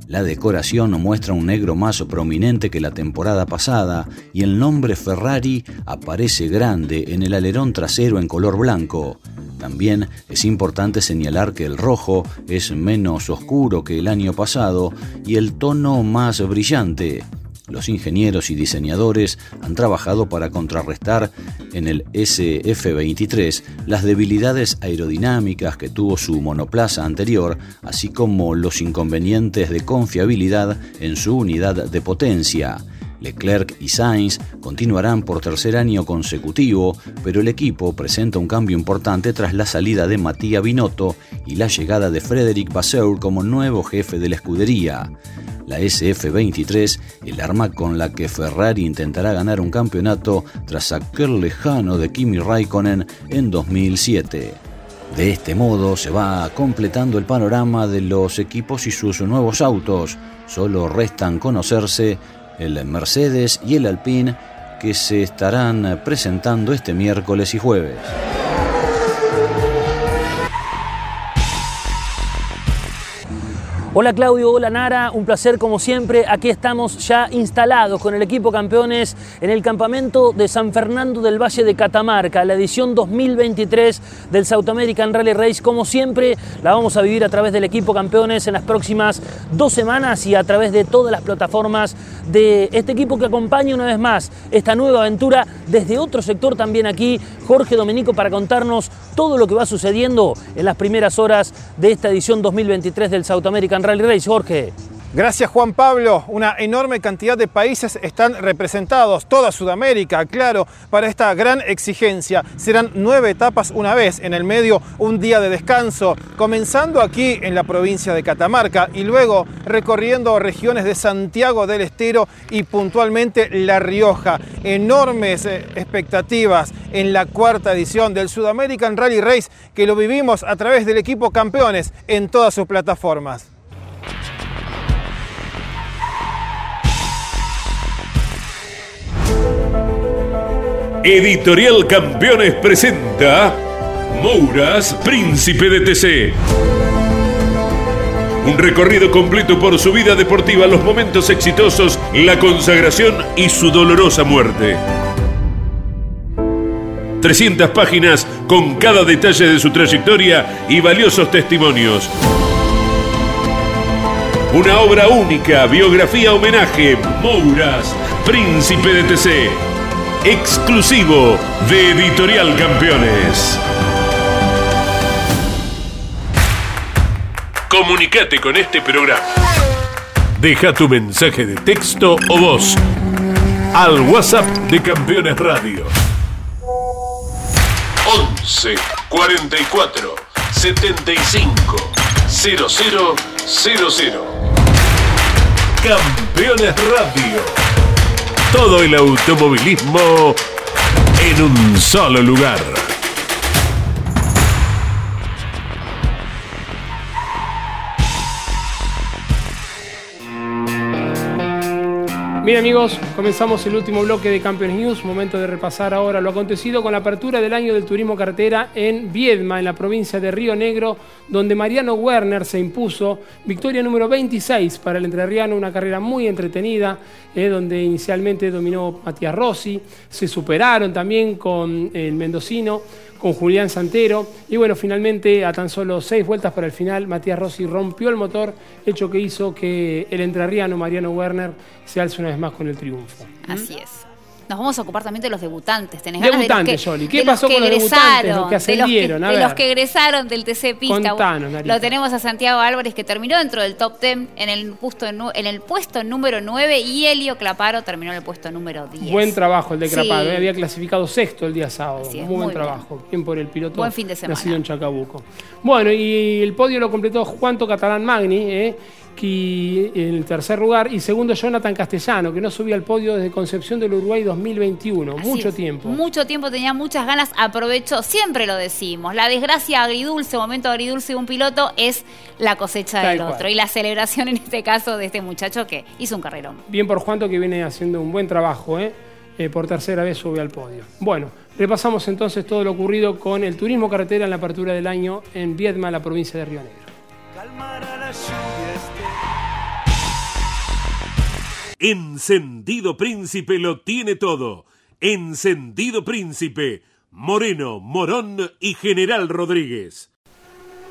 La decoración muestra un negro más prominente que la temporada pasada y el nombre Ferrari aparece grande en el alerón trasero en color blanco. También es importante señalar que el rojo es menos oscuro que el año pasado y el tono más brillante. Los ingenieros y diseñadores han trabajado para contrarrestar en el SF-23 las debilidades aerodinámicas que tuvo su monoplaza anterior, así como los inconvenientes de confiabilidad en su unidad de potencia. Leclerc y Sainz continuarán por tercer año consecutivo, pero el equipo presenta un cambio importante tras la salida de Matías Binotto y la llegada de Frédéric Vasseur como nuevo jefe de la escudería. La SF-23, el arma con la que Ferrari intentará ganar un campeonato tras aquel lejano de Kimi Raikkonen en 2007. De este modo se va completando el panorama de los equipos y sus nuevos autos. Solo restan conocerse el Mercedes y el Alpine que se estarán presentando este miércoles y jueves. Hola Claudio, hola Nara, un placer como siempre. Aquí estamos ya instalados con el equipo campeones en el campamento de San Fernando del Valle de Catamarca, la edición 2023 del South American Rally Race. Como siempre, la vamos a vivir a través del equipo campeones en las próximas dos semanas y a través de todas las plataformas de este equipo que acompaña una vez más esta nueva aventura desde otro sector también aquí, Jorge Domenico, para contarnos todo lo que va sucediendo en las primeras horas de esta edición 2023 del South American Rally Race. Jorge. Gracias Juan Pablo. Una enorme cantidad de países están representados, toda Sudamérica, claro, para esta gran exigencia. Serán nueve etapas una vez, en el medio un día de descanso, comenzando aquí en la provincia de Catamarca y luego recorriendo regiones de Santiago del Estero y puntualmente La Rioja. Enormes eh, expectativas en la cuarta edición del Sudamerican Rally Race que lo vivimos a través del equipo campeones en todas sus plataformas. Editorial Campeones presenta Mouras, Príncipe de TC. Un recorrido completo por su vida deportiva, los momentos exitosos, la consagración y su dolorosa muerte. 300 páginas con cada detalle de su trayectoria y valiosos testimonios. Una obra única, biografía homenaje, Mouras, Príncipe de TC exclusivo de Editorial Campeones. Comunicate con este programa. Deja tu mensaje de texto o voz al WhatsApp de Campeones Radio. 11 44 75 0000. Campeones Radio todo el automovilismo en un solo lugar. Bien amigos, comenzamos el último bloque de Campeones News, momento de repasar ahora lo acontecido con la apertura del año del turismo carretera en Viedma, en la provincia de Río Negro, donde Mariano Werner se impuso, victoria número 26 para el entrerriano, una carrera muy entretenida, eh, donde inicialmente dominó Matías Rossi, se superaron también con el mendocino, con Julián Santero. Y bueno, finalmente a tan solo seis vueltas para el final, Matías Rossi rompió el motor, hecho que hizo que el entrerriano Mariano Werner se alce una vez más con el triunfo. Así es. Nos vamos a ocupar también de los debutantes. ¿Tenés Debutantes, de Yoli. ¿Qué de pasó los que con los debutantes, los que de los que- ascendieron? De los que egresaron del TC Pista. Contanos, Narita. Lo tenemos a Santiago Álvarez que terminó dentro del top 10 en el puesto, en el puesto número 9 y Helio Claparo terminó en el puesto número 10. Buen trabajo el de Sí. Craparo, eh, había clasificado sexto el día sábado. Muy, muy buen trabajo, bien por el piloto Buen fin de semana. nacido en Chacabuco. Bueno, y el podio lo completó Juanto Catalán Magni, eh, que en el tercer lugar, y segundo Jonathan Castellano, que no subía al podio desde Concepción del Uruguay 2021, Así mucho es. tiempo. Mucho tiempo, tenía muchas ganas, aprovechó, siempre lo decimos, la desgracia agridulce, momento agridulce de un piloto es la cosecha Tal del cual. otro y la celebración en este caso de este muchacho que hizo un carrerón. Bien por Juanto que viene haciendo un buen trabajo, ¿eh? Eh, por tercera vez sube al podio. Bueno, repasamos entonces todo lo ocurrido con el turismo carretera en la apertura del año en Viedma, la provincia de Río Negro. Encendido Príncipe lo tiene todo. Encendido Príncipe. Moreno, Morón y General Rodríguez.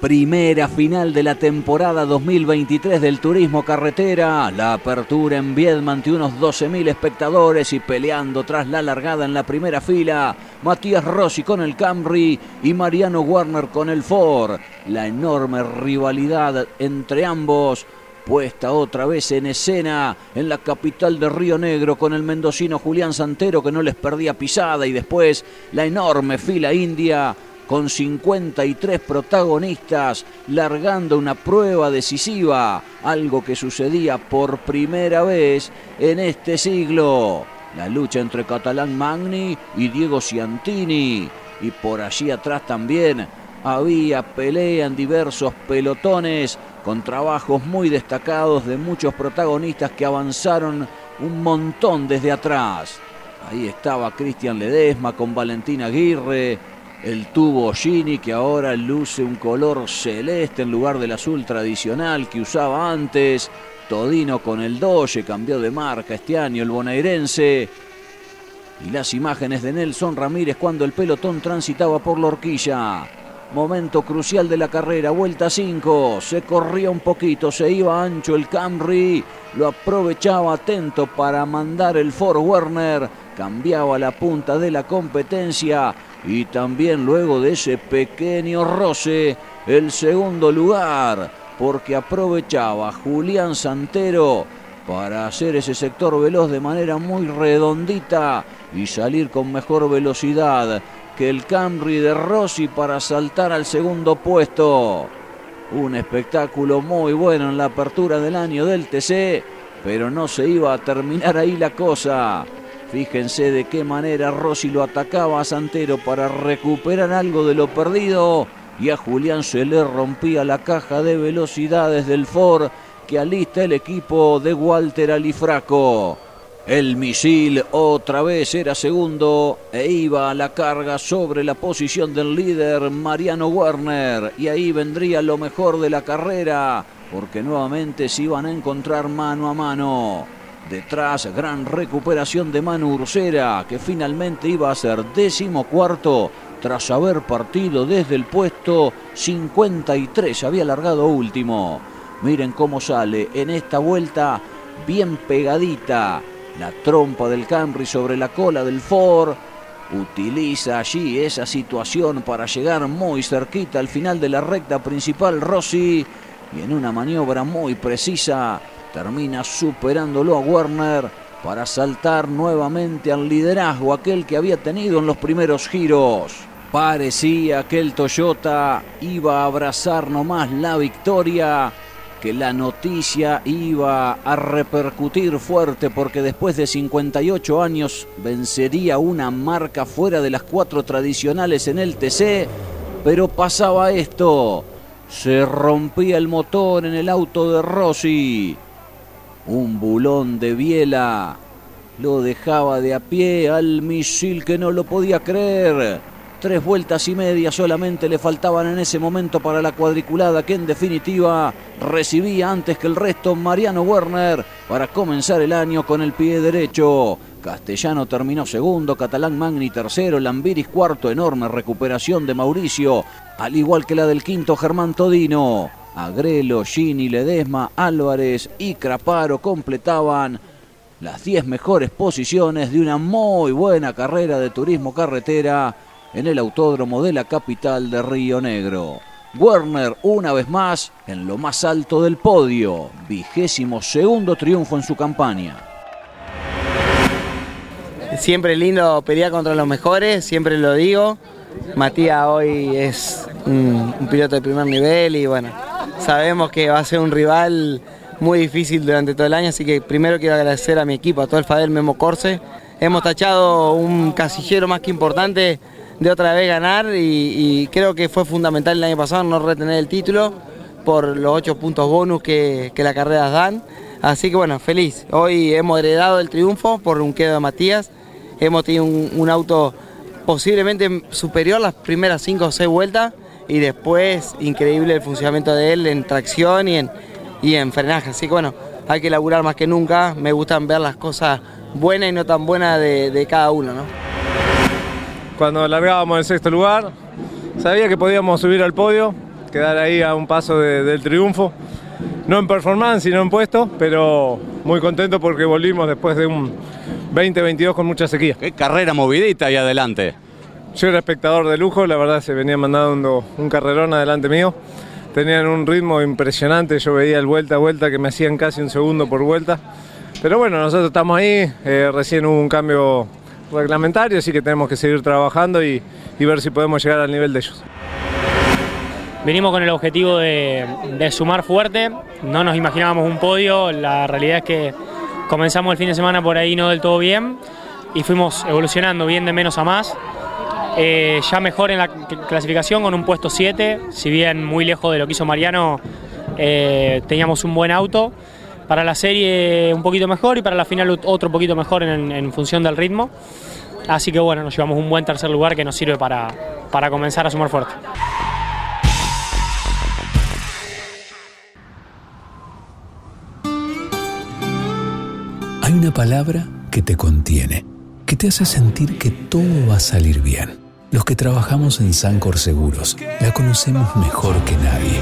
Primera final de la temporada 2023 del Turismo Carretera. La apertura en Viedma ante unos 12.000 espectadores y peleando tras la largada en la primera fila. Matías Rossi con el Camry y Mariano Werner con el Ford. La enorme rivalidad entre ambos puesta otra vez en escena en la capital de Río Negro con el mendocino Julián Santero que no les perdía pisada y después la enorme fila india con 53 protagonistas largando una prueba decisiva, algo que sucedía por primera vez en este siglo. La lucha entre Catalán Magni y Diego Ciantini. Y por allí atrás también había pelea en diversos pelotones con trabajos muy destacados de muchos protagonistas que avanzaron un montón desde atrás. Ahí estaba Cristian Ledesma con Valentín Aguirre, el tubo Gini que ahora luce un color celeste en lugar del azul tradicional que usaba antes. Todino con el Doge cambió de marca este año el bonaerense. Y las imágenes de Nelson Ramírez cuando el pelotón transitaba por la horquilla. Momento crucial de la carrera, vuelta 5. Se corría un poquito, se iba ancho el Camry. Lo aprovechaba atento para mandar el Ford Werner. Cambiaba la punta de la competencia. Y también luego de ese pequeño roce, el segundo lugar. Porque aprovechaba Julián Santero para hacer ese sector veloz de manera muy redondita y salir con mejor velocidad que el Camry de Rossi para saltar al segundo puesto. Un espectáculo muy bueno en la apertura del año del TC, pero no se iba a terminar ahí la cosa. Fíjense de qué manera Rossi lo atacaba a Santero para recuperar algo de lo perdido y a Julián se le rompía la caja de velocidades del Ford que alista el equipo de Walter Alifraco. El misil otra vez era segundo e iba a la carga sobre la posición del líder Mariano Werner. Y ahí vendría lo mejor de la carrera, porque nuevamente se iban a encontrar mano a mano. Detrás, gran recuperación de Manu Ursera, que finalmente iba a ser décimo cuarto tras haber partido desde el puesto 53. Había largado último. Miren cómo sale en esta vuelta bien pegadita la trompa del Camry sobre la cola del Ford. Utiliza allí esa situación para llegar muy cerquita al final de la recta principal Rossi y en una maniobra muy precisa termina superándolo a Werner para saltar nuevamente al liderazgo aquel que había tenido en los primeros giros. Parecía que el Toyota iba a abrazar nomás la victoria que la noticia iba a repercutir fuerte porque después de 58 años vencería una marca fuera de las cuatro tradicionales en el TC, pero pasaba esto, se rompía el motor en el auto de Rossi, un bulón de biela lo dejaba de a pie al misil que no lo podía creer. Tres vueltas y media solamente le faltaban en ese momento para la cuadriculada que en definitiva recibía antes que el resto Mariano Werner para comenzar el año con el pie derecho. Castellano terminó segundo, Catalán Magni tercero, Lambiris cuarto, enorme recuperación de Mauricio, al igual que la del quinto Germán Todino. Agrelo, Gini, Ledesma, Álvarez y Craparo completaban las 10 mejores posiciones de una muy buena carrera de turismo carretera en el autódromo de la capital de Río Negro. Werner una vez más en lo más alto del podio, vigésimo segundo triunfo en su campaña. Siempre lindo pelear contra los mejores, siempre lo digo. Matías hoy es un, un piloto de primer nivel y bueno, sabemos que va a ser un rival muy difícil durante todo el año, así que primero quiero agradecer a mi equipo, a todo el Fadel Memo Corse. Hemos tachado un casillero más que importante de otra vez ganar y, creo que fue fundamental el año pasado no retener el título por los ocho puntos bonus que, que las carreras dan. Así que bueno, feliz. Hoy hemos heredado el triunfo por un quedo de Matías. Hemos tenido un, auto posiblemente superior las primeras cinco o seis vueltas y después increíble el funcionamiento de él en tracción y en, y en frenaje. Así que bueno, hay que laburar más que nunca. Me gustan ver las cosas buenas y no tan buenas de, de cada uno. ¿no? Cuando largábamos en sexto lugar, sabía que podíamos subir al podio, quedar ahí a un paso de- del triunfo. No en performance, sino en puesto, pero muy contento porque volvimos después de un 2022 con mucha sequía. Qué carrera movidita ahí adelante. Yo era espectador de lujo, la verdad se venía mandando un carrerón adelante mío. tenían un ritmo impresionante, yo veía el vuelta a vuelta que me hacían casi un segundo por vuelta. Pero bueno, nosotros estamos ahí, eh, recién hubo un cambio reglamentario, así que tenemos que seguir trabajando y, y ver si podemos llegar al nivel de ellos. Venimos con el objetivo de, sumar fuerte, no nos imaginábamos un podio, la realidad es que comenzamos el fin de semana por ahí no del todo bien y fuimos evolucionando bien de menos a más. Eh, ya mejor en la cl- clasificación con un puesto 7, si bien muy lejos de lo que hizo Mariano, eh, teníamos un buen auto. Para la serie un poquito mejor y para la final ot- otro poquito mejor en, en función del ritmo. Así que bueno, nos llevamos un buen tercer lugar que nos sirve para, para comenzar a sumar fuerte. Hay una palabra que te contiene, que te hace sentir que todo va a salir bien. Los que trabajamos en Sancor Seguros la conocemos mejor que nadie.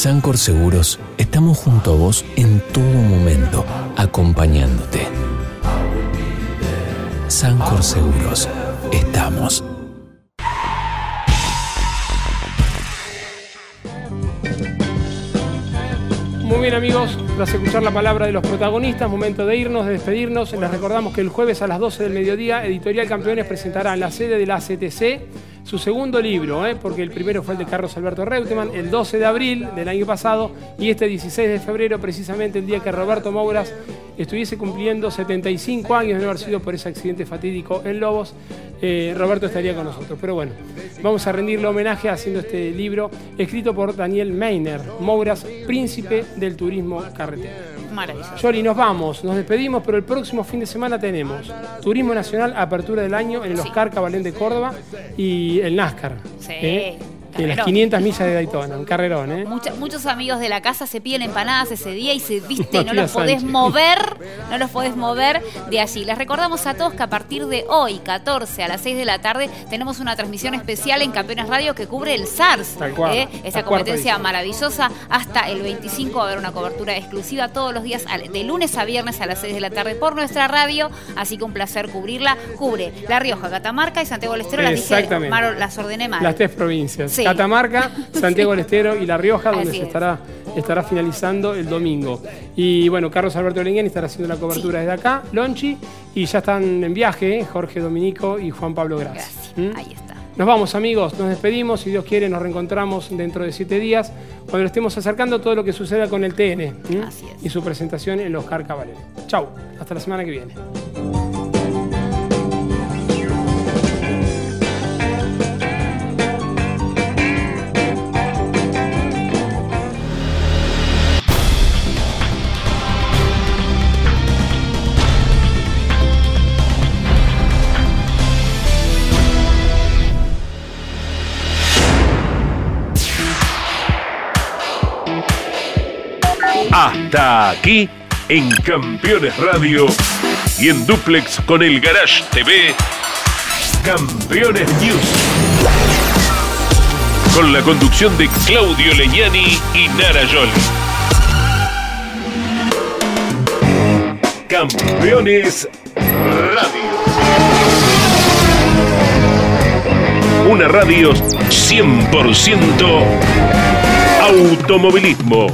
Sancor Seguros estamos junto a vos en todo momento, acompañándote. Sancor Seguros, estamos. Muy bien amigos, tras escuchar la palabra de los protagonistas, momento de irnos, de despedirnos. Les recordamos que el jueves a las 12 del mediodía, Editorial Campeones presentará en la sede de la CTC su segundo libro, ¿eh? porque el primero fue el de Carlos Alberto Reutemann, el 12 de abril del año pasado, y este 16 de febrero, precisamente el día que Roberto Mouras estuviese cumpliendo 75 años de no haber sido por ese accidente fatídico en Lobos, eh, Roberto estaría con nosotros. Pero bueno, vamos a rendirle homenaje haciendo este libro escrito por Daniel Meiner, Mouras, príncipe del turismo carretera. Maravilloso. Yoli, nos vamos, nos despedimos, pero el próximo fin de semana tenemos Turismo Nacional, apertura del año en el Oscar Cabalén de Córdoba y el NASCAR. Sí, ¿eh? En las carrerón. 500 millas de Daytona, un carrerón, ¿eh? Mucha- muchos amigos de la casa se piden empanadas ese día y se viste, no los podés Sánchez. mover, no los podés mover de allí. Les recordamos a todos que a partir de hoy, 14 a las 6 de la tarde, tenemos una transmisión especial en Campeones Radio que cubre el SARS. Tal cual, ¿eh? Esa competencia maravillosa. Hasta el 25 va a haber una cobertura exclusiva todos los días, de lunes a viernes a las 6 de la tarde por nuestra radio. Así que un placer cubrirla. Cubre La Rioja, Catamarca y Santiago del Estero. Las, dije, Exactamente. Maro, las ordené mal. Las tres provincias, Sí. Catamarca, Santiago del Estero y La Rioja, donde Así se es. estará, estará finalizando el domingo. Y bueno, Carlos Alberto Lenguén estará haciendo la cobertura desde acá, Lonchi, y ya están en viaje ¿eh? Jorge Dominico y Juan Pablo Gracia. ¿Mm? Ahí está. Nos vamos amigos, nos despedimos, si Dios quiere nos reencontramos dentro de siete días, cuando estemos acercando todo lo que suceda con el TN ¿m? y su presentación en los Oscar Cabaret. Chau, hasta la semana que viene. Hasta aquí en Campeones Radio y en Duplex con el Garage TV. Campeones News. Con la conducción de Claudio Leñani y Nara Joli. Campeones Radio. Una radio 100% automovilismo.